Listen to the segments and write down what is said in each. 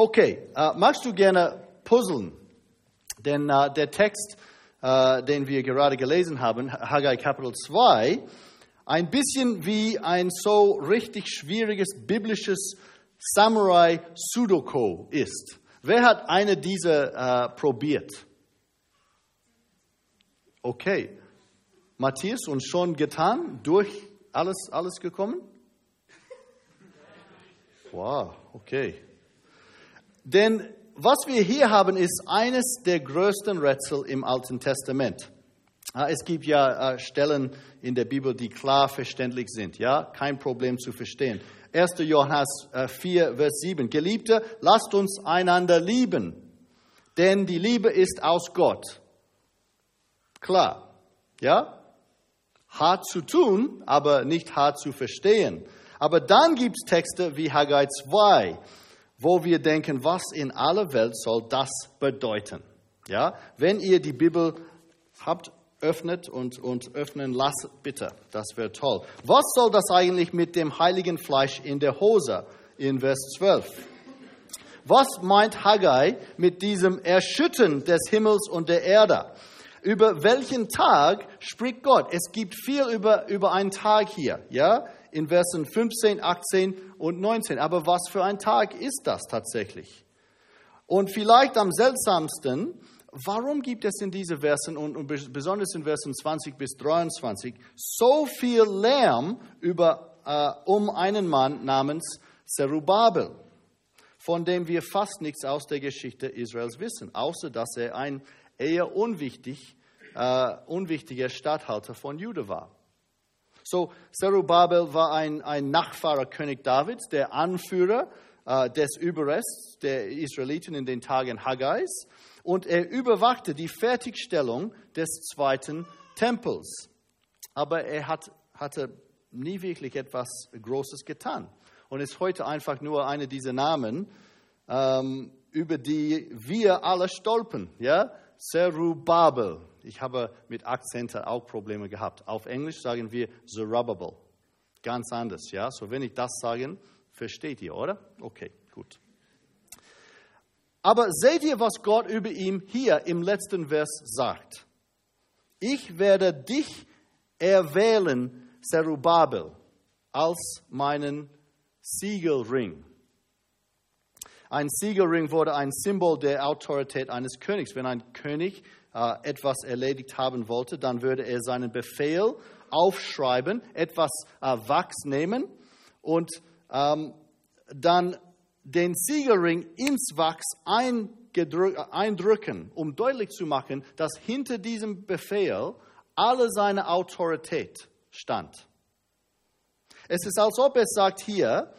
Okay, äh, magst du gerne puzzeln? Denn äh, der Text, äh, den wir gerade gelesen haben, Haggai Kapitel 2, ein bisschen wie ein so richtig schwieriges biblisches Samurai Sudoku ist. Wer hat eine dieser äh, probiert? Okay. Matthias und schon getan, durch alles, alles gekommen? Wow, okay. Denn was wir hier haben, ist eines der größten Rätsel im Alten Testament. Es gibt ja äh, Stellen in der Bibel, die klar verständlich sind, ja, kein Problem zu verstehen. 1. Johannes 4, äh, Vers 7. Geliebte, lasst uns einander lieben, denn die Liebe ist aus Gott. Klar, ja? Hart zu tun, aber nicht hart zu verstehen. Aber dann gibt es Texte wie Haggai 2, wo wir denken, was in aller Welt soll das bedeuten? Ja, wenn ihr die Bibel habt, öffnet und, und öffnen lasst, bitte. Das wäre toll. Was soll das eigentlich mit dem heiligen Fleisch in der Hose in Vers 12? Was meint Haggai mit diesem Erschüttern des Himmels und der Erde? Über welchen Tag spricht Gott? Es gibt viel über, über einen Tag hier, ja? In Versen 15, 18 und 19. Aber was für ein Tag ist das tatsächlich? Und vielleicht am seltsamsten, warum gibt es in diesen Versen und, besonders in Versen 20 bis 23 so viel Lärm über, äh, um einen Mann namens Zerubabel, von dem wir fast nichts aus der Geschichte Israels wissen, außer dass er ein eher unwichtig, äh, unwichtiger Statthalter von Juda war. So, Zerubabel war ein, ein Nachfahre König Davids, der Anführer äh, des Überrests der Israeliten in den Tagen Haggais und er überwachte die Fertigstellung des zweiten Tempels. Aber er hat, hatte nie wirklich etwas Großes getan und ist heute einfach nur einer dieser Namen, ähm, über die wir alle stolpern. Ja? Zerubabel. Ich habe mit Akzenten auch Probleme gehabt. Auf Englisch sagen wir Zerubbabel. Ganz anders, ja. So, wenn ich das sage, versteht ihr, oder? Okay, gut. Aber seht ihr, was Gott über ihm hier im letzten Vers sagt? Ich werde dich erwählen, Zerubabel, als meinen Siegelring. Ein Siegelring wurde ein Symbol der Autorität eines Königs. Wenn ein König etwas erledigt haben wollte, dann würde er seinen Befehl aufschreiben, etwas äh, Wachs nehmen und ähm, dann den Siegelring ins Wachs eindrücken, um deutlich zu machen, dass hinter diesem Befehl alle seine Autorität stand. Es ist, als ob es sagt hier,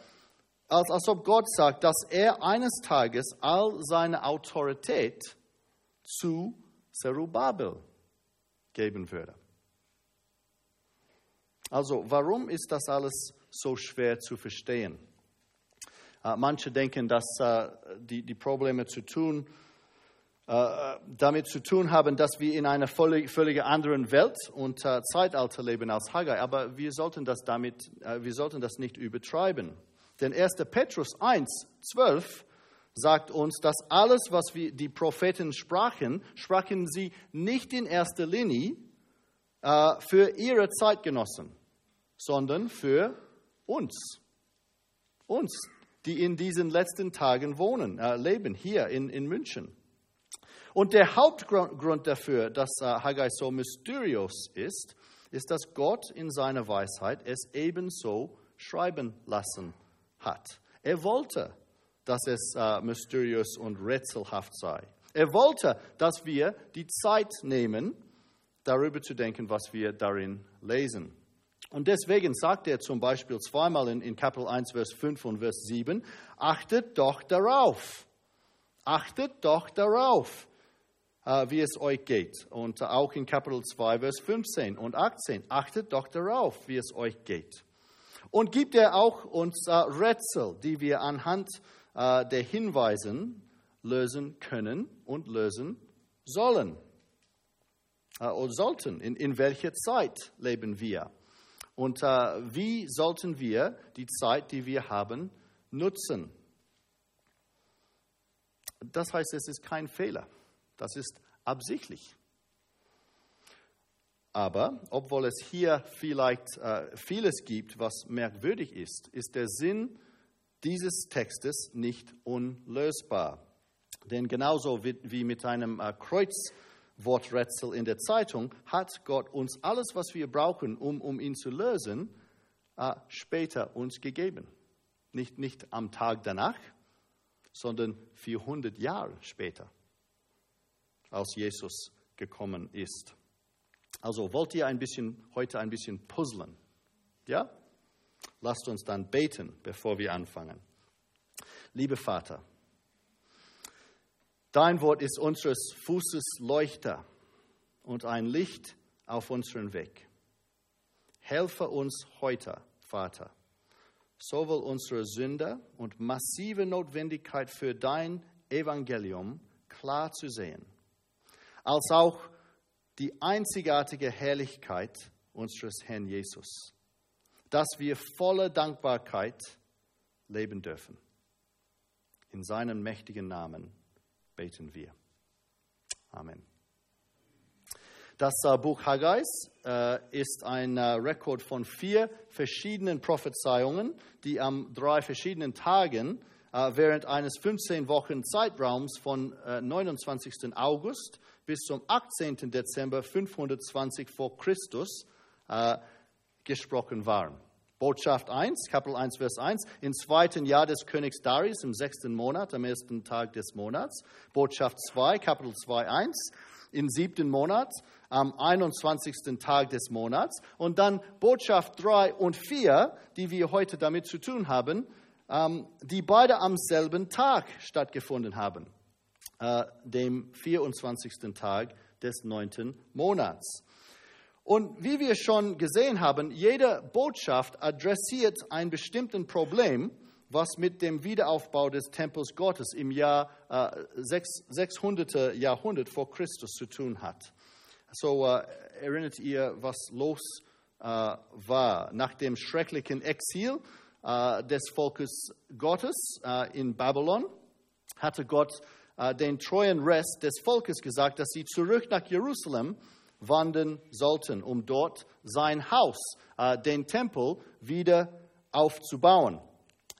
als, als ob Gott sagt, dass er eines Tages all seine Autorität zu Zerubabel geben würde. Also, warum ist das alles so schwer zu verstehen? Uh, manche denken, dass uh, die, die Probleme zu tun, uh, damit zu tun haben, dass wir in einer völlig, völlig anderen Welt und Zeitalter leben als Haggai. Aber wir sollten das, damit, wir sollten das nicht übertreiben. Denn 1. Petrus 1, 12 sagt uns, dass alles, was wir, die Propheten sprachen, sprachen sie nicht in erster Linie äh, für ihre Zeitgenossen, sondern für uns. Uns, die in diesen letzten Tagen wohnen, äh, leben, hier in, in München. Und der Hauptgrund dafür, dass äh, Haggai so mysteriös ist, ist, dass Gott in seiner Weisheit es ebenso schreiben lassen hat. Er wollte, dass es äh, mysteriös und rätselhaft sei. Er wollte, dass wir die Zeit nehmen, darüber zu denken, was wir darin lesen. Und deswegen sagt er zum Beispiel zweimal in, in Kapitel 1, Vers 5 und Vers 7, achtet doch darauf, achtet doch darauf, äh, wie es euch geht. Und auch in Kapitel 2, Vers 15 und 18, achtet doch darauf, wie es euch geht. Und gibt er auch uns äh, Rätsel, die wir anhand äh, der Hinweisen lösen können und lösen sollen äh, oder sollten. In, in welcher Zeit leben wir? Und äh, wie sollten wir die Zeit, die wir haben, nutzen? Das heißt, es ist kein Fehler. Das ist absichtlich. Aber obwohl es hier vielleicht äh, vieles gibt, was merkwürdig ist, ist der Sinn dieses Textes nicht unlösbar. Denn genauso wie, mit einem äh, Kreuzworträtsel in der Zeitung hat Gott uns alles, was wir brauchen, um, um ihn zu lösen, äh, später uns gegeben. Nicht, nicht am Tag danach, sondern 400 Jahre später, als Jesus gekommen ist. Also wollt ihr ein bisschen, heute ein bisschen puzzeln? Ja? Lasst uns dann beten, bevor wir anfangen. Liebe Vater, dein Wort ist unseres Fußes Leuchter und ein Licht auf unseren Weg. Helfe uns heute, Vater, sowohl unsere Sünde und massive Notwendigkeit für dein Evangelium klar zu sehen, als auch die einzigartige Herrlichkeit unseres Herrn Jesus, dass wir voller Dankbarkeit leben dürfen. In seinem mächtigen Namen beten wir. Amen. Das äh, Buch Haggais äh, ist ein äh, Rekord von vier verschiedenen Prophezeiungen, die an drei verschiedenen Tagen während eines 15 Wochen Zeitraums von 29. August bis zum 18. Dezember 520 vor Christus äh, gesprochen waren. Botschaft 1, Kapitel 1, Vers 1, im zweiten Jahr des Königs Darius, im sechsten Monat, am ersten Tag des Monats. Botschaft 2, Kapitel 2, 1, im siebten Monat, am 21. Tag des Monats. Und dann Botschaft 3 und 4, die wir heute damit zu tun haben, ähm, die beide am selben Tag stattgefunden haben äh, dem 24. Tag des neunten Monats. Und wie wir schon gesehen haben, jede Botschaft adressiert ein bestimmtes Problem, was mit dem Wiederaufbau des Tempels Gottes im Jahr äh, 600. Jahrhundert vor Christus zu tun hat. So äh, erinnert ihr, was los äh, war nach dem schrecklichen Exil äh, des Volkes Gottes äh, in Babylon, hatte Gott äh, den treuen Rest des Volkes gesagt, dass sie zurück nach Jerusalem wandern sollten, um dort sein Haus, äh, den Tempel, wieder aufzubauen.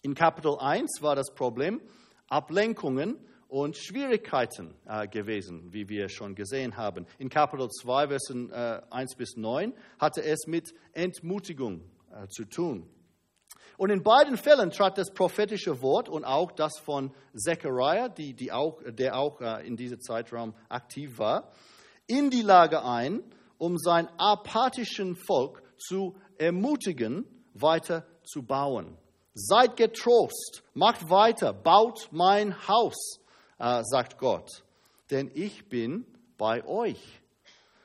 In Kapitel 1 war das Problem Ablenkungen und Schwierigkeiten äh, gewesen, wie wir schon gesehen haben. In Kapitel 2, Versen äh, 1 bis 9 hatte es mit Entmutigung äh, zu tun. Und in beiden Fällen trat das prophetische Wort und auch das von Zechariah, die, die auch, der auch äh, in diesem Zeitraum aktiv war, in die Lage ein, um sein apathischen Volk zu ermutigen, weiter zu bauen. Seid getrost, macht weiter, baut mein Haus, äh, sagt Gott, denn ich bin bei euch.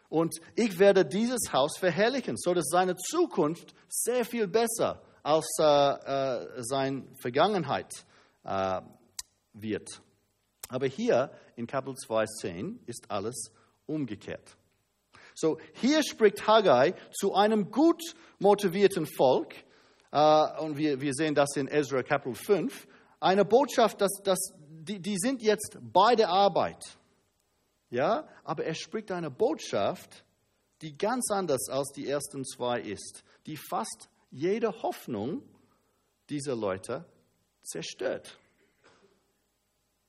Und ich werde dieses Haus verherrlichen, so dass seine Zukunft sehr viel besser als äh, äh, seine Vergangenheit wird. Aber hier in Kapitel 2,10 ist alles umgekehrt. So, hier spricht Haggai zu einem gut motivierten Volk, äh, und wir, wir sehen das in Ezra Kapitel 5, eine Botschaft, dass, dass die, die sind jetzt bei der Arbeit. Ja, aber er spricht eine Botschaft, die ganz anders als die ersten zwei ist, die fast jede Hoffnung dieser Leute zerstört.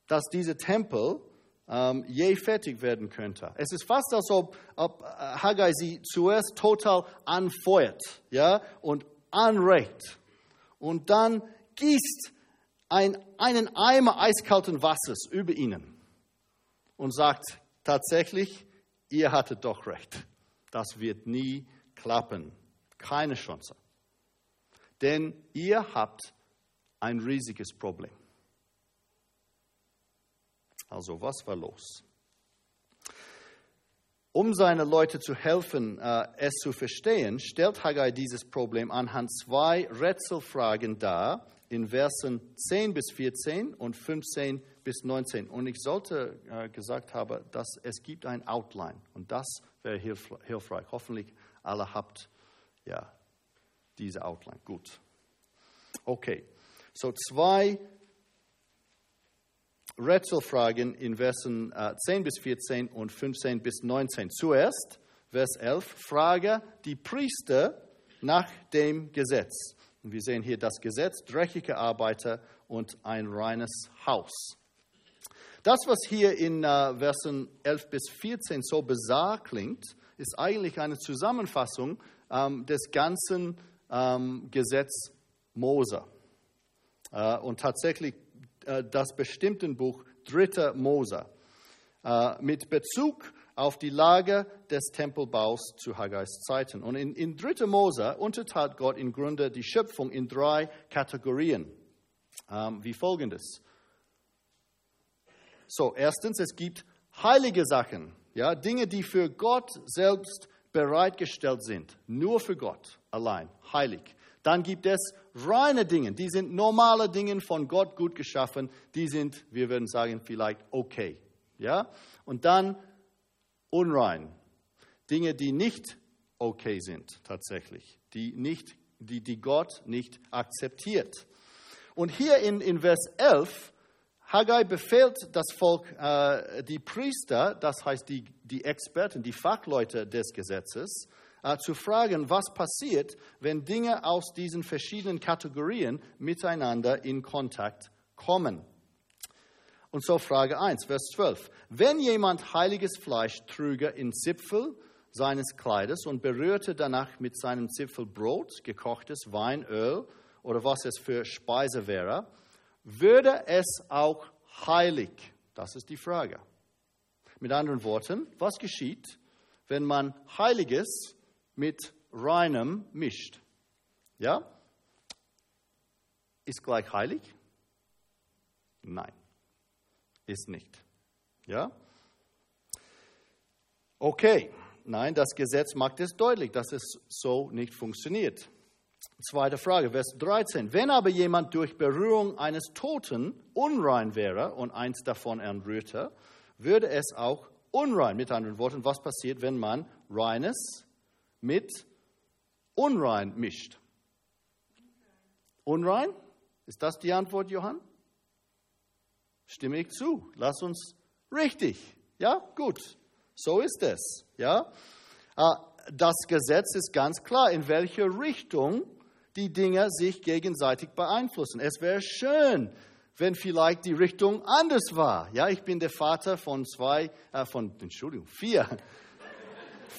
Dass dieser Tempel ähm, je fertig werden könnte. Es ist fast, als ob, ob äh, Haggai sie zuerst total anfeuert ja, und anregt und dann gießt ein, einen Eimer eiskalten Wassers über ihnen und sagt tatsächlich, ihr hattet doch recht. Das wird nie klappen. Keine Chance. Denn ihr habt ein riesiges Problem. Also was war los? Um seine Leute zu helfen, äh, es zu verstehen, stellt Haggai dieses Problem anhand zwei Rätselfragen dar, in Versen 10 bis 14 und 15 bis 19. Und ich sollte äh, gesagt haben, dass es gibt ein Outline und das wäre hilfreich. Hoffentlich alle habt ja diese Outline. Gut. Okay. So zwei Rätselfragen in Versen 10 bis 14 und 15 bis 19. Zuerst, Vers 11, frage die Priester nach dem Gesetz. Und wir sehen hier das Gesetz, dreckige Arbeiter und ein reines Haus. Das, was hier in äh, Versen 11 bis 14 so bizarr klingt, ist eigentlich eine Zusammenfassung ähm, des ganzen ähm, Gesetz Mose. Äh, und tatsächlich äh, das bestimmte Buch 3. Mose äh, mit Bezug auf die Lage des Tempelbaus zu Haggais Zeiten. Und in, in 3. Mose unterteilt Gott im Grunde die Schöpfung in drei Kategorien, ähm, wie folgendes. So, erstens, es gibt heilige Sachen, ja, Dinge, die für Gott selbst bereitgestellt sind, nur für Gott allein, heilig. Dann gibt es reine Dinge, die sind normale Dinge von Gott gut geschaffen, die sind, wir würden sagen, vielleicht okay. Ja? Und dann unrein, Dinge, die nicht okay sind tatsächlich, die, nicht, die, die Gott nicht akzeptiert. Und hier in, in Vers 11 Haggai befehlt das Volk, äh, die Priester, das heißt die, die Experten, die Fachleute des Gesetzes, äh, zu fragen, was passiert, wenn Dinge aus diesen verschiedenen Kategorien miteinander in Kontakt kommen. Und so Frage 1, Vers 12. Wenn jemand heiliges Fleisch trüge in Zipfel seines Kleides und berührte danach mit seinem Zipfel Brot, gekochtes Wein, Öl oder was es für Speise wäre, würde es auch heilig? Das ist die Frage. Mit anderen Worten, was geschieht, wenn man Heiliges mit Reinem mischt? Ja? Ist gleich heilig? Nein, ist nicht. Ja? Okay, nein, das Gesetz macht es deutlich, dass es so nicht funktioniert. Zweite Frage, Vers 13. Wenn aber jemand durch Berührung eines Toten unrein wäre und eins davon anrührte, würde es auch unrein. Mit anderen Worten, was passiert, wenn man Reines mit unrein mischt? Unrein? Ist das die Antwort, Johann? Stimme ich zu. Lass uns richtig. Ja, gut. So ist es. Ja. Ah, das Gesetz ist ganz klar, in welche Richtung die Dinge sich gegenseitig beeinflussen. Es wäre schön, wenn vielleicht die Richtung anders war. Ja, ich bin der Vater von zwei, äh, von, Entschuldigung, vier,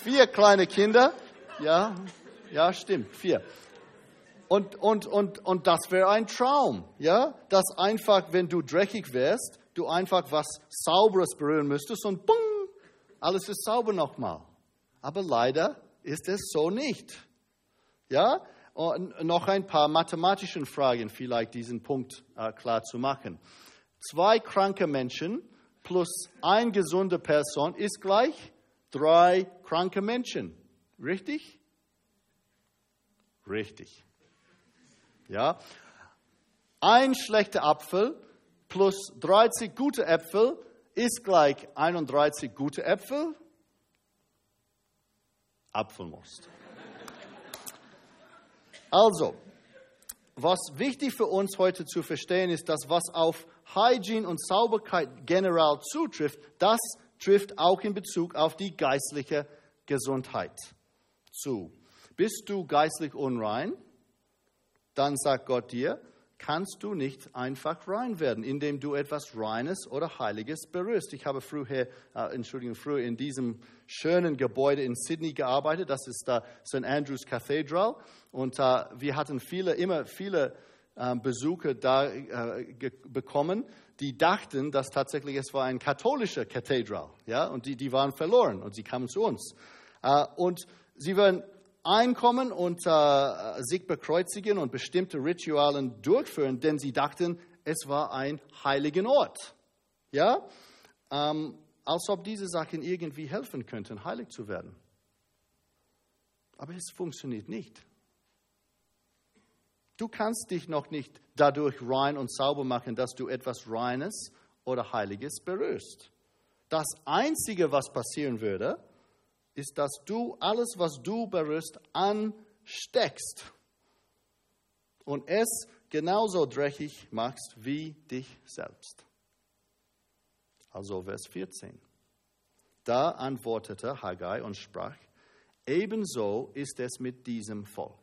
vier kleine Kinder. Ja, ja, stimmt, vier. Und, und, und, und das wäre ein Traum, ja, dass einfach, wenn du dreckig wärst, du einfach was Sauberes berühren müsstest und bumm, alles ist sauber nochmal. Aber leider ist es so nicht. Ja, und noch ein paar mathematische Fragen, vielleicht diesen Punkt äh, klar zu machen. Zwei kranke Menschen plus eine gesunde Person ist gleich drei kranke Menschen. Richtig? Richtig. Ja. Ein schlechter Apfel plus 30 gute Äpfel ist gleich 31 gute Äpfel. Apfelmost. Also, was wichtig für uns heute zu verstehen ist, dass was auf Hygiene und Sauberkeit generell zutrifft, das trifft auch in Bezug auf die geistliche Gesundheit zu. Bist du geistlich unrein? Dann sagt Gott dir, kannst du nicht einfach rein werden, indem du etwas Reines oder Heiliges berührst. Ich habe früher, äh, Entschuldigung, früher in diesem schönen Gebäude in Sydney gearbeitet. Das ist der St. Andrews Cathedral. Und äh, wir hatten viele, immer viele äh, Besucher da äh, bekommen, die dachten, dass tatsächlich es war ein katholischer Cathedral. Ja? Und die, die waren verloren und sie kamen zu uns. Äh, und sie waren einkommen und äh, sich bekreuzigen und bestimmte Ritualen durchführen, denn sie dachten, es war ein heiliger Ort. Ja? Ähm, als ob diese Sachen irgendwie helfen könnten, heilig zu werden. Aber es funktioniert nicht. Du kannst dich noch nicht dadurch rein und sauber machen, dass du etwas Reines oder Heiliges berührst. Das Einzige, was passieren würde, ist, dass du alles, was du berührst, ansteckst und es genauso dreckig machst wie dich selbst. Also Vers 14. Da antwortete Haggai und sprach, ebenso ist es mit diesem Volk.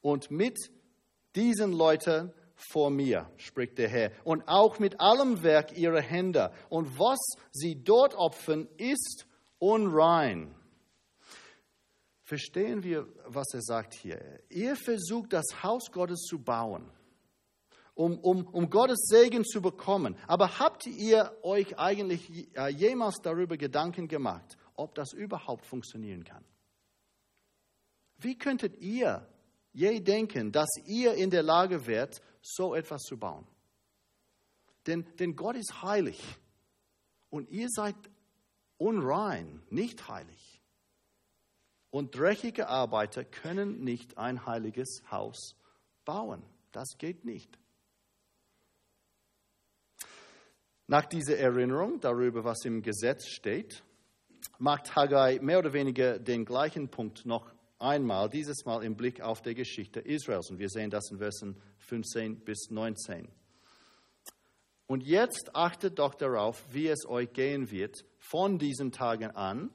Und mit diesen Leuten vor mir, spricht der Herr, und auch mit allem Werk ihrer Hände. Und was sie dort opfern, ist unrein. Verstehen wir, was er sagt hier? Ihr versucht, das Haus Gottes zu bauen, um, um, um Gottes Segen zu bekommen. Aber habt ihr euch eigentlich jemals darüber Gedanken gemacht, ob das überhaupt funktionieren kann? Wie könntet ihr je denken, dass ihr in der Lage wärt, so etwas zu bauen. Denn, denn Gott ist heilig und ihr seid unrein, nicht heilig. Und dreckige Arbeiter können nicht ein heiliges Haus bauen. Das geht nicht. Nach dieser Erinnerung darüber, was im Gesetz steht, macht Haggai mehr oder weniger den gleichen Punkt noch einmal, dieses Mal im Blick auf die Geschichte Israels. Und wir sehen das in Versen 15 bis 19. Und jetzt achtet doch darauf, wie es euch gehen wird von diesen Tagen an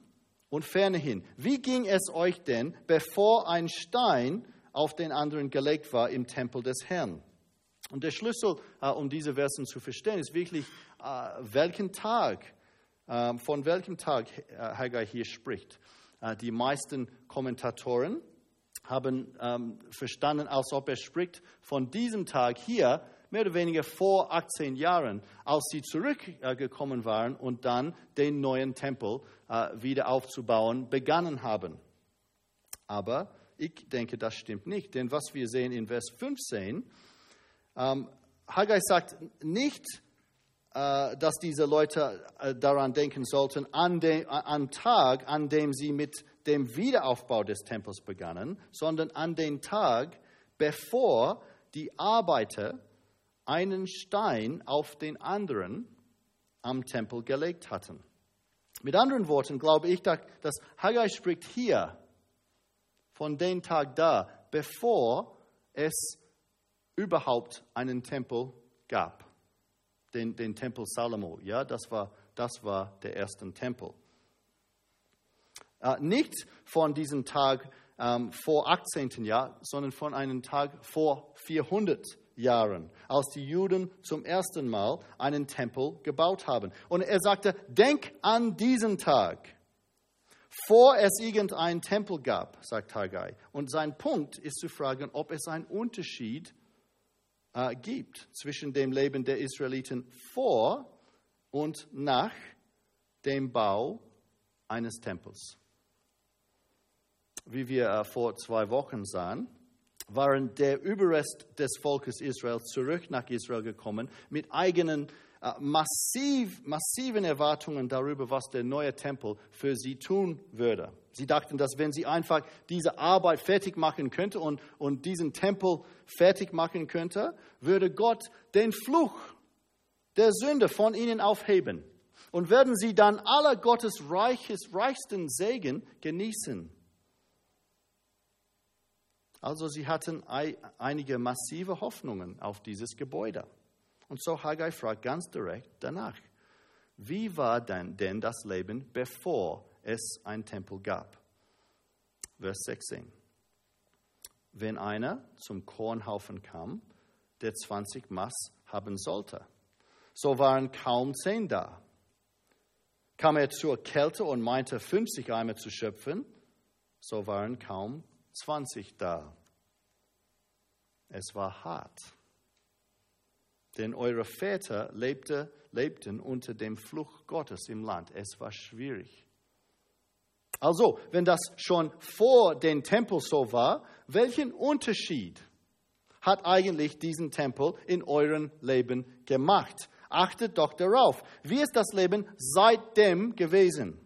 und fernerhin. Wie ging es euch denn, bevor ein Stein auf den anderen gelegt war im Tempel des Herrn? Und der Schlüssel, äh, um diese Versen zu verstehen, ist wirklich, äh, welchen Tag, äh, von welchem Tag Haggai hier spricht. Äh, die meisten Kommentatoren haben ähm, verstanden, als ob er spricht von diesem Tag hier, mehr oder weniger vor 18 Jahren, als sie zurückgekommen waren und dann den neuen Tempel äh, wieder aufzubauen begonnen haben. Aber ich denke, das stimmt nicht, denn was wir sehen in Vers 15, ähm, Haggai sagt nicht, äh, dass diese Leute äh, daran denken sollten, an dem an Tag, an dem sie mit dem Wiederaufbau des Tempels begannen, sondern an den Tag, bevor die Arbeiter einen Stein auf den anderen am Tempel gelegt hatten. Mit anderen Worten glaube ich, dass Haggai spricht hier von dem Tag da, bevor es überhaupt einen Tempel gab den, den Tempel Salomo. Ja, das war, das war der erste Tempel. Äh, nicht von diesem Tag ähm, vor 18. Jahr, sondern von einem Tag vor 400 Jahren, als die Juden zum ersten Mal einen Tempel gebaut haben. Und er sagte, denk an diesen Tag, vor es irgendeinen Tempel gab, sagt Haggai. Und sein Punkt ist zu fragen, ob es einen Unterschied gibt äh, gibt zwischen dem Leben der Israeliten vor und nach dem Bau eines Tempels. Wie wir äh, vor zwei Wochen sahen, waren der Überrest des Volkes Israel zurück nach Israel gekommen mit eigenen äh, massiv, massiven Erwartungen darüber, was der neue Tempel für sie tun würde. Sie dachten, dass wenn sie einfach diese Arbeit fertig machen könnte und, und diesen Tempel fertig machen könnte, würde Gott den Fluch der Sünde von ihnen aufheben und werden sie dann aller Gottes reiches, reichsten Segen genießen. Also sie hatten einige massive Hoffnungen auf dieses Gebäude. Und so Haggai fragt ganz direkt danach, wie war denn, denn das Leben, bevor es ein Tempel gab? Vers 16. Wenn einer zum Kornhaufen kam, der 20 Maß haben sollte, so waren kaum zehn da. Kam er zur Kälte und meinte 50 Eimer zu schöpfen, so waren kaum 20 da. Es war hart denn eure Väter lebte, lebten unter dem Fluch Gottes im Land. Es war schwierig. Also, wenn das schon vor dem Tempel so war, welchen Unterschied hat eigentlich diesen Tempel in eurem Leben gemacht? Achtet doch darauf. Wie ist das Leben seitdem gewesen?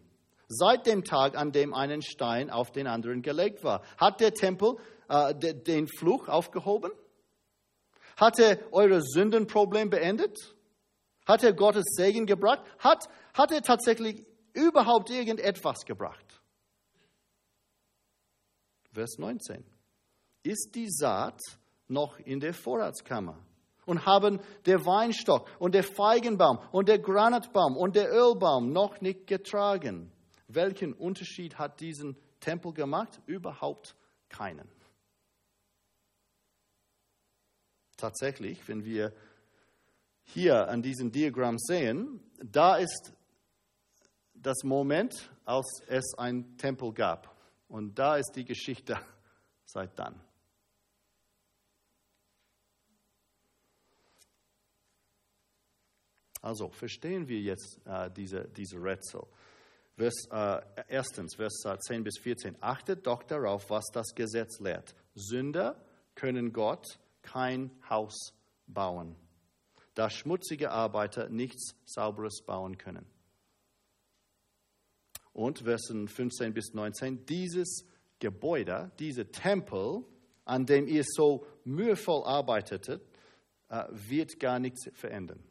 Seit dem Tag, an dem ein Stein auf den anderen gelegt war. Hat der Tempel äh, den Fluch aufgehoben? Hat er eure Sündenproblem beendet? Hat er Gottes Segen gebracht? Hat, hat er tatsächlich überhaupt irgendetwas gebracht? Vers 19. Ist die Saat noch in der Vorratskammer? Und haben der Weinstock und der Feigenbaum und der Granatbaum und der Ölbaum noch nicht getragen. Welchen Unterschied hat diesen Tempel gemacht? Überhaupt keinen. Tatsächlich, wenn wir hier an diesem Diagramm sehen, da ist das Moment, als es einen Tempel gab. Und da ist die Geschichte seit dann. Also verstehen wir jetzt äh, diese, diese Rätsel. Vers, äh, erstens, Vers 10 bis 14. Achtet doch darauf, was das Gesetz lehrt. Sünder können Gott kein Haus bauen, da schmutzige Arbeiter nichts Sauberes bauen können. Und Versen 15 bis 19, dieses Gebäude, dieser Tempel, an dem ihr so mühevoll arbeitet, äh, wird gar nichts verändern.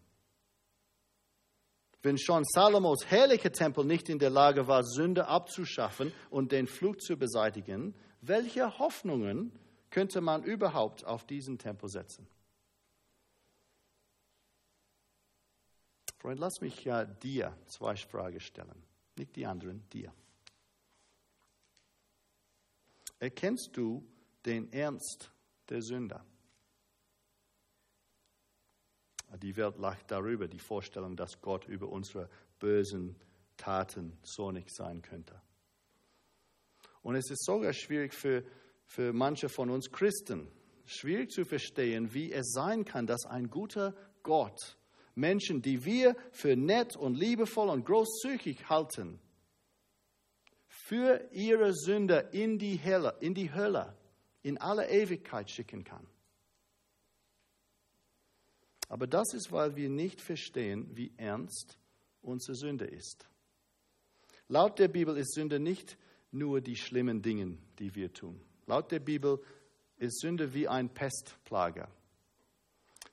Wenn schon Salomos herrlicher Tempel nicht in der Lage war, Sünde abzuschaffen und den Fluch zu beseitigen, welche Hoffnungen könnte man überhaupt auf diesen Tempel setzen? Freund, lass mich ja dir zwei Fragen stellen. Nicht die anderen, dir. Erkennst du den Ernst der Sünder? Die Welt lacht darüber, die Vorstellung, dass Gott über unsere bösen Taten zornig sein könnte. Und es ist sogar schwierig für, für manche von uns Christen, schwierig zu verstehen, wie es sein kann, dass ein guter Gott Menschen, die wir für nett und liebevoll und großzügig halten, für ihre Sünde in die Hölle, in die Hölle, in alle Ewigkeit schicken kann. Aber das ist, weil wir nicht verstehen, wie ernst unsere Sünde ist. Laut der Bibel ist Sünde nicht nur die schlimmen Dinge, die wir tun. Laut der Bibel ist Sünde wie ein Pestplager,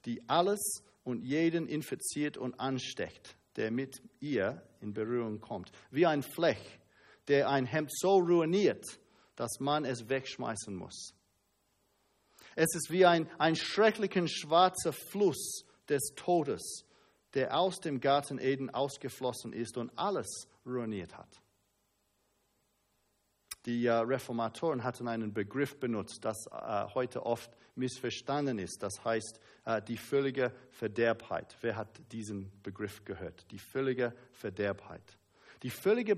die alles und jeden infiziert und ansteckt, der mit ihr in Berührung kommt. Wie ein Fleck, der ein Hemd so ruiniert, dass man es wegschmeißen muss. Es ist wie ein, ein schrecklicher schwarzer Fluss des Todes, der aus dem Garten Eden ausgeflossen ist und alles ruiniert hat. Die äh, Reformatoren hatten einen Begriff benutzt, das äh, heute oft missverstanden ist. Das heißt äh, die völlige Verderbheit. Wer hat diesen Begriff gehört? Die völlige Verderbheit. Die völlige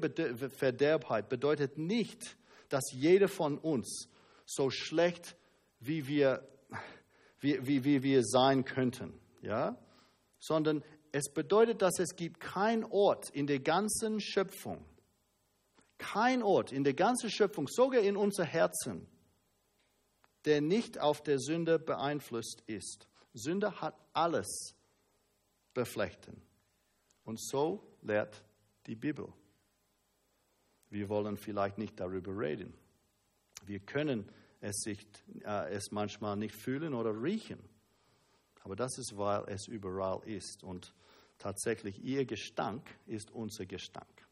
Verderbheit bedeutet nicht, dass jeder von uns so schlecht, wie wir, wie, wie, wie wir sein könnten, ja? sondern es bedeutet, dass es gibt kein Ort in der ganzen Schöpfung, kein Ort in der ganzen Schöpfung, sogar in unser Herzen, der nicht auf der Sünde beeinflusst ist. Sünde hat alles beflechten. Und so lehrt die Bibel. Wir wollen vielleicht nicht darüber reden. Wir können es, sich, äh, es manchmal nicht fühlen oder riechen. Aber das ist, weil es überall ist. Und tatsächlich, ihr Gestank ist unser Gestank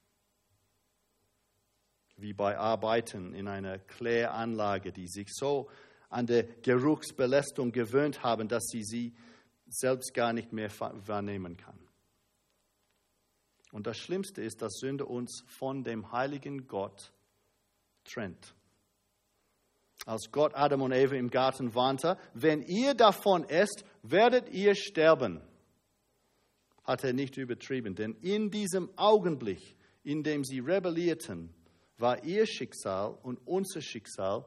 wie bei Arbeiten in einer Kläranlage, die sich so an der Geruchsbelästung gewöhnt haben, dass sie sie selbst gar nicht mehr wahrnehmen kann. Und das Schlimmste ist, dass Sünde uns von dem heiligen Gott trennt. Als Gott Adam und Eva im Garten warnte, wenn ihr davon esst, werdet ihr sterben, hat er nicht übertrieben. Denn in diesem Augenblick, in dem sie rebellierten, war ihr Schicksal und unser Schicksal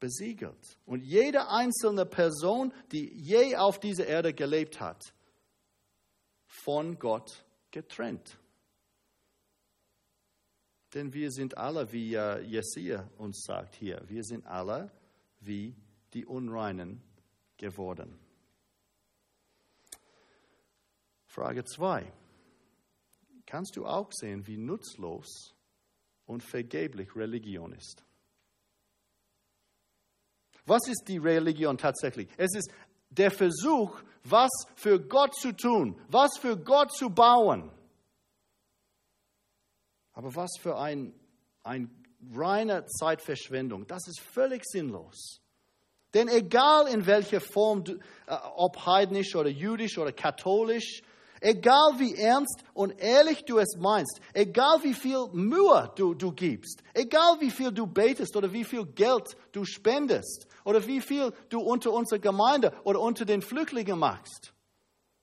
besiegelt. Und jede einzelne Person, die je auf dieser Erde gelebt hat, von Gott getrennt. Denn wir sind alle, wie Jesaja uns sagt hier, wir sind alle wie die Unreinen geworden. Frage 2. Kannst du auch sehen, wie nutzlos und vergeblich Religion ist. Was ist die Religion tatsächlich? Es ist der Versuch, was für Gott zu tun, was für Gott zu bauen. Aber was für ein, ein reine Zeitverschwendung. Das ist völlig sinnlos. Denn egal in welcher Form, äh, ob heidnisch oder jüdisch oder katholisch, egal wie ernst und ehrlich du es meinst, egal wie viel Mühe du, du gibst, egal wie viel du betest oder wie viel Geld du spendest oder wie viel du unter unserer Gemeinde oder unter den Flüchtlingen machst,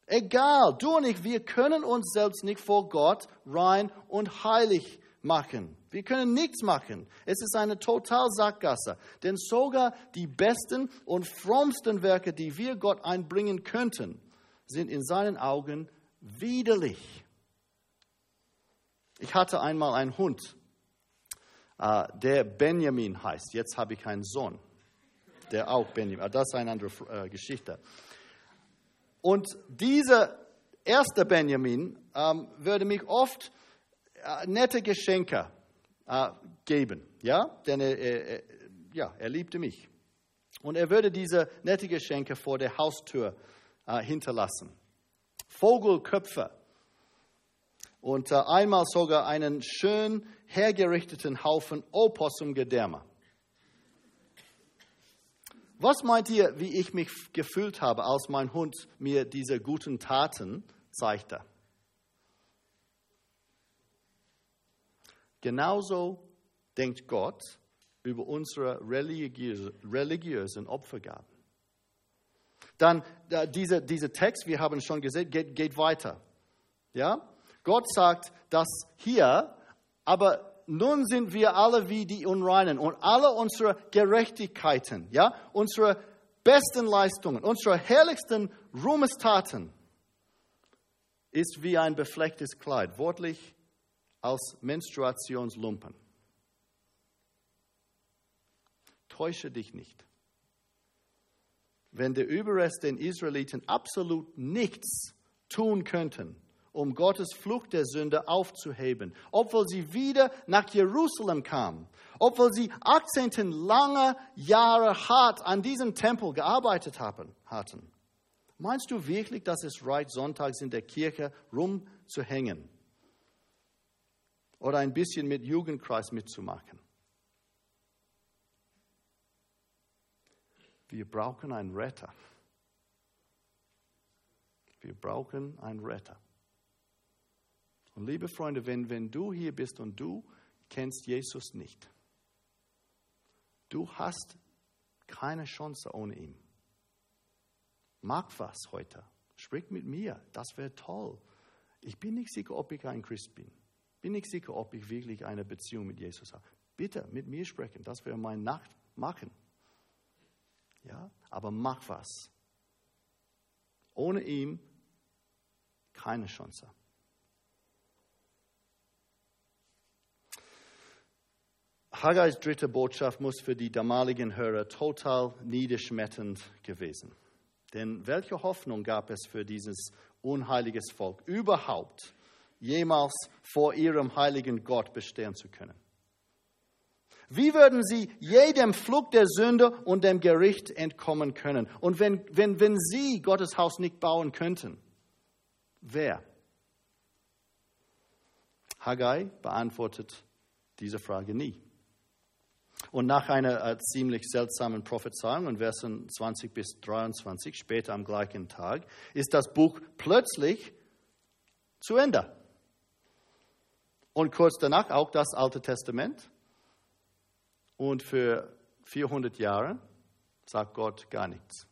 egal, du und ich, wir können uns selbst nicht vor Gott rein und heilig machen. Wir können nichts machen. Es ist eine total Sackgasse. Denn sogar die besten und frommsten Werke, die wir Gott einbringen könnten, sind in seinen Augen widerlich. Ich hatte einmal einen Hund, äh, der Benjamin heißt. Jetzt habe ich einen Sohn, der auch Benjamin. Das ist eine andere äh, Geschichte. Und dieser erste Benjamin ähm, würde mich oft äh, nette Geschenke geben, ja, denn er, er, ja, er liebte mich. Und er würde diese nette Geschenke vor der Haustür hinterlassen. Vogelköpfe und äh, einmal sogar einen schön hergerichteten Haufen Opossumgedärme. Was meint ihr, wie ich mich gefühlt habe, als mein Hund mir diese guten Taten zeigte? Genauso denkt Gott über unsere religiösen Opfergaben. Dann dieser diese Text, wir haben schon gesehen, geht, geht weiter. Ja? Gott sagt das hier, aber nun sind wir alle wie die Unreinen und alle unsere Gerechtigkeiten, ja, unsere besten Leistungen, unsere herrlichsten Ruhmestaten ist wie ein beflecktes Kleid, wortlich als Menstruationslumpen. Täusche dich nicht wenn der Überrest den Israeliten absolut nichts tun könnten, um Gottes Flucht der Sünde aufzuheben, obwohl sie wieder nach Jerusalem kamen, obwohl sie 18 lange Jahre hart an diesem Tempel gearbeitet haben, hatten. Meinst du wirklich, dass es reicht, sonntags in der Kirche rumzuhängen oder ein bisschen mit Jugendkreis mitzumachen? Wir brauchen einen Retter. Wir brauchen einen Retter. Und liebe Freunde, wenn, wenn du hier bist und du kennst Jesus nicht, du hast keine Chance ohne ihn. Mag was heute. Sprich mit mir. Das wäre toll. Ich bin nicht sicher, ob ich ein Christ bin. Bin nicht sicher, ob ich wirklich eine Beziehung mit Jesus habe. Bitte mit mir sprechen. Das wäre mein Nacht machen. Ja? Aber mach was. Ohne ihn keine Chance. Haggais dritte Botschaft muss für die damaligen Hörer total niederschmetternd gewesen. Denn welche Hoffnung gab es für dieses unheiliges Volk überhaupt, jemals vor ihrem heiligen Gott bestehen zu können? Wie würden sie jedem Flug der Sünde und dem Gericht entkommen können? Und wenn, wenn, wenn sie Gottes Haus nicht bauen könnten, wer? Haggai beantwortet diese Frage nie. Und nach einer äh, ziemlich seltsamen Prophezeiung in Versen 20 bis 23, später am gleichen Tag, ist das Buch plötzlich zu Ende. Und kurz danach auch das Alte Testament. Und für 400 Jahre sagt Gott gar nichts.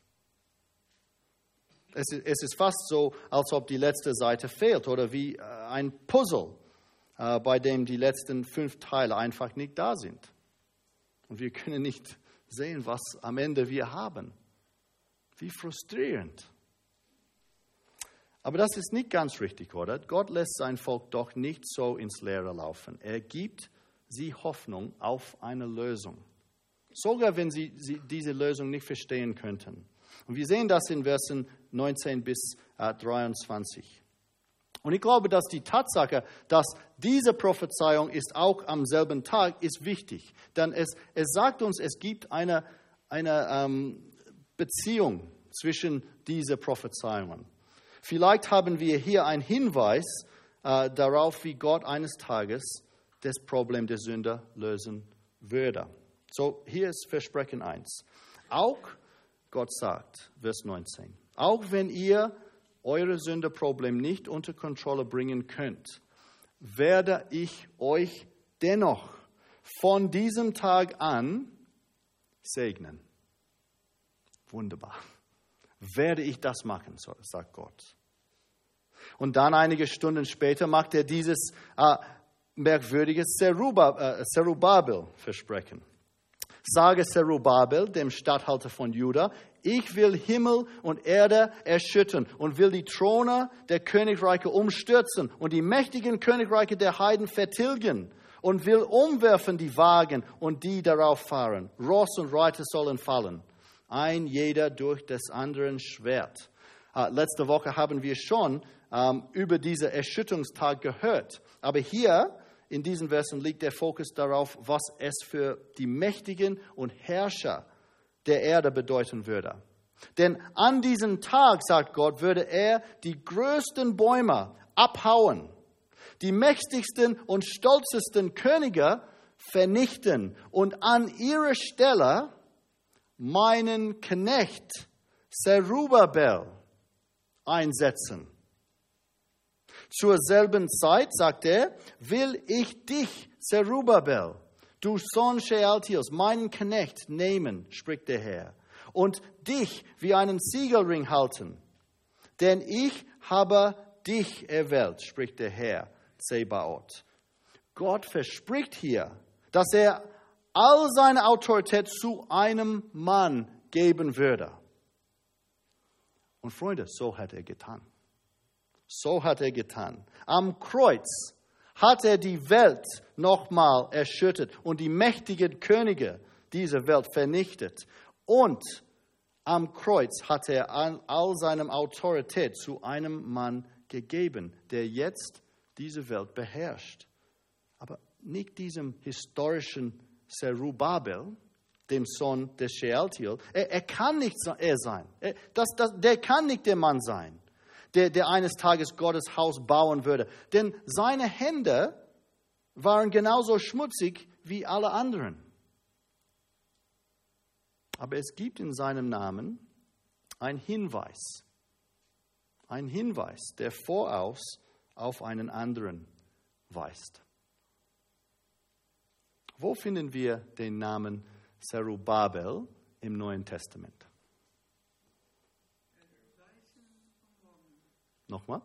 Es ist, fast so, als ob die letzte Seite fehlt oder wie äh, ein Puzzle, äh, bei dem die letzten fünf Teile einfach nicht da sind. Und wir können nicht sehen, was am Ende wir haben. Wie frustrierend. Aber das ist nicht ganz richtig, oder? Gott lässt sein Volk doch nicht so ins Leere laufen. Er gibt sie Hoffnung auf eine Lösung. Sogar wenn sie, sie diese Lösung nicht verstehen könnten. Und wir sehen das in Versen 19 bis äh, 23. Und ich glaube, dass die Tatsache, dass diese Prophezeiung ist auch am selben Tag, ist wichtig. Denn es, es sagt uns, es gibt eine, eine ähm, Beziehung zwischen diesen Prophezeiungen. Vielleicht haben wir hier einen Hinweis äh, darauf, wie Gott eines Tages das Problem der Sünde lösen würde. So, hier ist Versprechen 1. Auch Gott sagt, Vers 19, auch wenn ihr eure Sündeproblem nicht unter Kontrolle bringen könnt, werde ich euch dennoch von diesem Tag an segnen. Wunderbar. Werde ich das machen, sagt Gott. Und dann einige Stunden später macht er dieses äh, merkwürdige Zerubabel-Versprechen. Sage Zerubabel, dem Statthalter von Juda, ich will Himmel und Erde erschüttern und will die Throne der Königreiche umstürzen und die mächtigen Königreiche der Heiden vertilgen und will umwerfen die Wagen und die darauf fahren. Ross und Reiter sollen fallen, ein jeder durch des anderen Schwert. Uh, letzte Woche haben wir schon um, über diesen Erschütterungstag gehört. Aber hier in diesen Versen liegt der Fokus darauf, was es für die Mächtigen und Herrscher der Erde bedeuten würde. Denn an diesem Tag, sagt Gott, würde er die größten Bäume abhauen, die mächtigsten und stolzesten Könige vernichten und an ihre Stelle meinen Knecht Zerubbabel einsetzen. Zur selben Zeit, sagt er, will ich dich, Zerubbabel, du Sohn Shealtiels, meinen Knecht, nehmen, spricht der Herr, und dich wie einen Siegelring halten. Denn ich habe dich erwählt, spricht der Herr, Zebaoth. Gott verspricht hier, dass er all seine Autorität zu einem Mann geben würde. Und Freunde, so hat er getan. So hat er getan. Am Kreuz hat er die Welt nochmal erschüttert und die mächtigen Könige dieser Welt vernichtet. Und am Kreuz hat er all seine Autorität zu einem Mann gegeben, der jetzt diese Welt beherrscht. Aber nicht diesem historischen Zerubabel, dem Sohn des Shealtiel. Er, er kann nicht er sein. Er, das, das, der kann nicht der Mann sein der, der eines Tages Gottes Haus bauen würde. Denn seine Hände waren genauso schmutzig wie alle anderen. Aber es gibt in seinem Namen ein Hinweis. Ein Hinweis, der voraus auf einen anderen weist. Wo finden wir den Namen Zerubabel im Neuen Testament? Nochmal?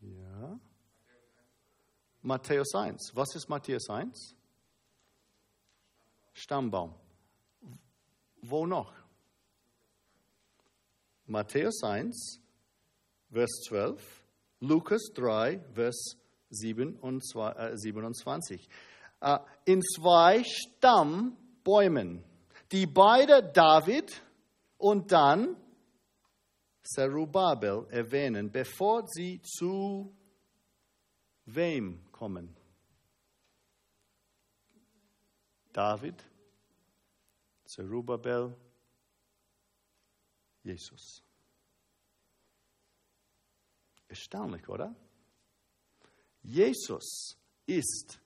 Ja. Matthäus 1. Was ist Matthäus 1? Stammbaum. Wo noch? Matthäus 1, Vers 12, Lukas 3, Vers 27. Äh, in zwei Stammbäumen, die beide David und dann Zerubbabel erwähnen, bevor sie zu wem kommen? David, Zerubbabel, Jesus. Erstaunlich, oder? Jesus ist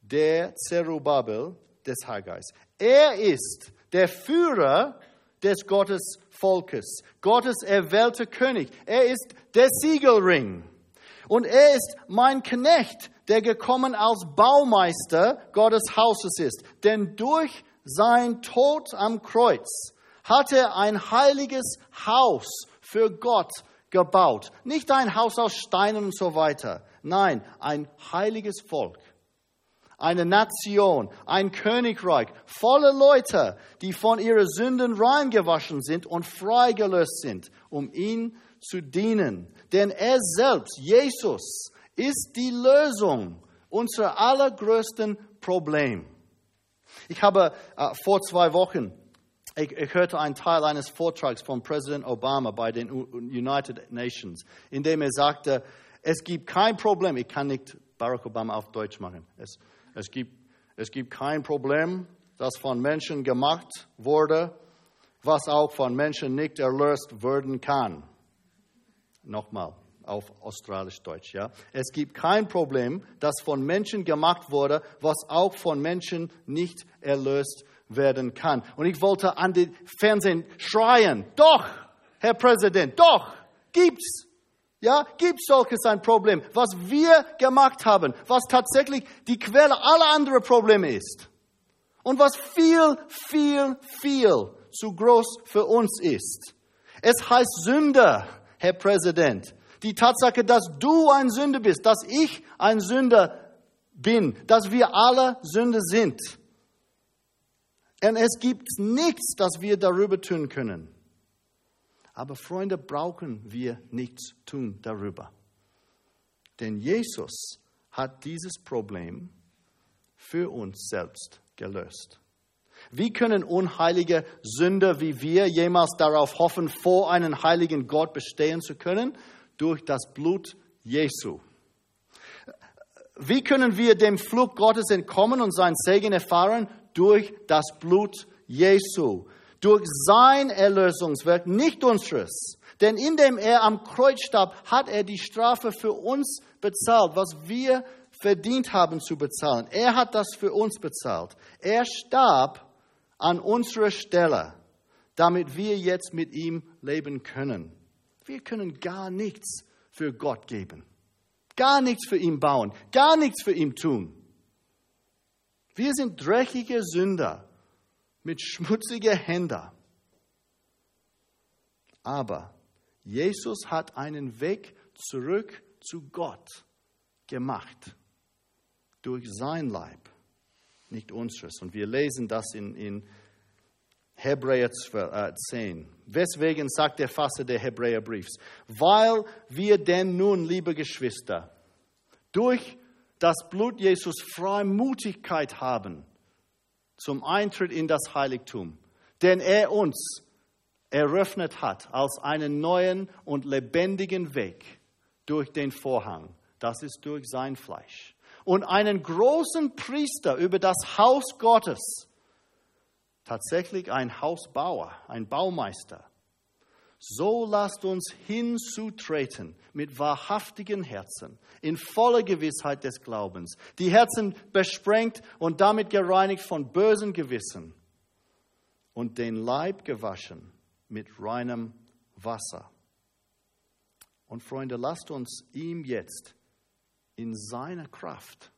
der Zerubbabel des Haggais. Er ist der Führer des Gottesvolkes, Gottes erwählter König. Er ist der Siegelring. Und er ist mein Knecht, der gekommen als Baumeister Gottes Hauses ist. Denn durch sein Tod am Kreuz hat er ein heiliges Haus für Gott gebaut. Nicht ein Haus aus Steinen und so weiter. Nein, ein heiliges Volk eine Nation, ein Königreich voller Leute, die von ihren Sünden reingewaschen sind und freigelöst sind, um ihn zu dienen. Denn er selbst, Jesus, ist die Lösung unserer allergrößten Problem. Ich habe äh, vor zwei Wochen, ich, ich, hörte einen Teil eines Vortrags von Präsident Obama bei den United Nations, in dem er sagte, es gibt kein Problem, ich kann nicht Barack Obama auf Deutsch machen. Es, es gibt, es gibt kein Problem, das von Menschen gemacht wurde, was auch von Menschen nicht erlöst werden kann. Nochmal auf Australisch-Deutsch, ja. Es gibt kein Problem, das von Menschen gemacht wurde, was auch von Menschen nicht erlöst werden kann. Und ich wollte an den Fernsehen schreien, doch, Herr Präsident, doch, gibt's. Ja, gibt's solches ein Problem, was wir gemacht haben, was tatsächlich die Quelle aller anderen Probleme ist. Und was viel, viel, viel zu groß für uns ist. Es heißt Sünder, Herr Präsident. Die Tatsache, dass du ein Sünder bist, dass ich ein Sünder bin, dass wir alle Sünder sind. Und es gibt nichts, das wir darüber tun können. Aber Freunde, brauchen wir nichts tun darüber. Denn Jesus hat dieses Problem für uns selbst gelöst. Wie können unheilige Sünder wie wir jemals darauf hoffen, vor einen heiligen Gott bestehen zu können? Durch das Blut Jesu. Wie können wir dem Flug Gottes entkommen und seinen Segen erfahren? Durch das Blut Jesu. Durch sein Erlösungswerk, nicht unseres. Denn indem er am Kreuz starb, hat er die Strafe für uns bezahlt, was wir verdient haben zu bezahlen. Er hat das für uns bezahlt. Er starb an unserer Stelle, damit wir jetzt mit ihm leben können. Wir können gar nichts für Gott geben, gar nichts für ihn bauen, gar nichts für ihn tun. Wir sind dreckige Sünder mit schmutzigen Händen. Aber Jesus hat einen Weg zurück zu Gott gemacht durch sein Leib, nicht unseres. Und wir lesen das in, in Hebräer 10. Äh, Weswegen sagt der Fasser der Hebräerbriefs? Weil wir denn nun, liebe Geschwister, durch das Blut Jesus Freimutigkeit haben zum Eintritt in das Heiligtum, den er uns eröffnet hat als einen neuen und lebendigen Weg durch den Vorhang. Das ist durch sein Fleisch und einen großen Priester über das Haus Gottes. Tatsächlich ein Hausbauer, ein Baumeister. So lasst uns hinzutreten mit wahrhaftigen Herzen, in voller Gewissheit des Glaubens, die Herzen besprengt und damit gereinigt von bösen Gewissen und den Leib gewaschen mit reinem Wasser. Und Freunde, lasst uns ihm jetzt in seiner Kraft,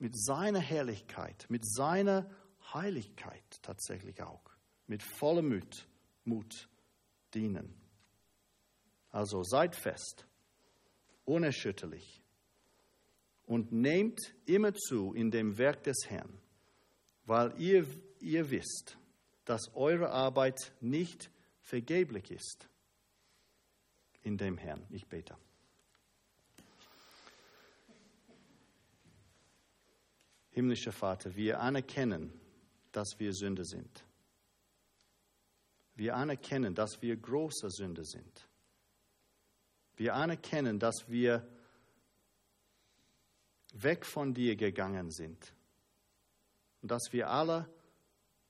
mit seiner Herrlichkeit, mit seiner Heiligkeit tatsächlich auch, mit vollem Mut, Mut dienen. Also seid fest, unerschütterlich und nehmt immer zu in dem Werk des Herrn, weil ihr, ihr wisst, dass eure Arbeit nicht vergeblich ist in dem Herrn. Ich bete. Himmlischer Vater, wir anerkennen, dass wir Sünder sind. Wir anerkennen, dass wir große Sünder sind. Wir anerkennen, dass wir weg von dir gegangen sind und dass wir alle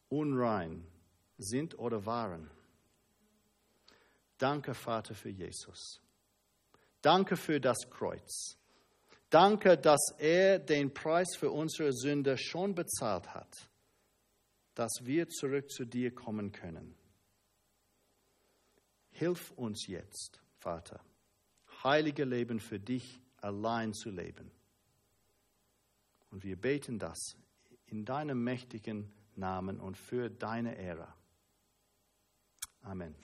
unrein sind oder waren. Danke, Vater, für Jesus. Danke für das Kreuz. Danke, dass er den Preis für unsere Sünde schon bezahlt hat, dass wir zurück zu dir kommen können. Hilf uns jetzt, Vater, heilige Leben für dich allein zu leben. Und wir beten das in deinem mächtigen Namen und für deine Ehre. Amen.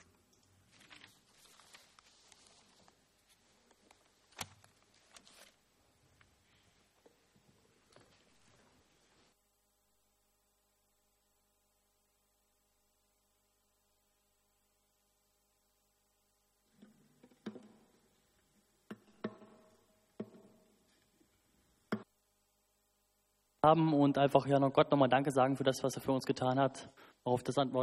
Haben und einfach ja noch Gott nochmal Danke sagen für das, was er für uns getan hat. Auf das Antwort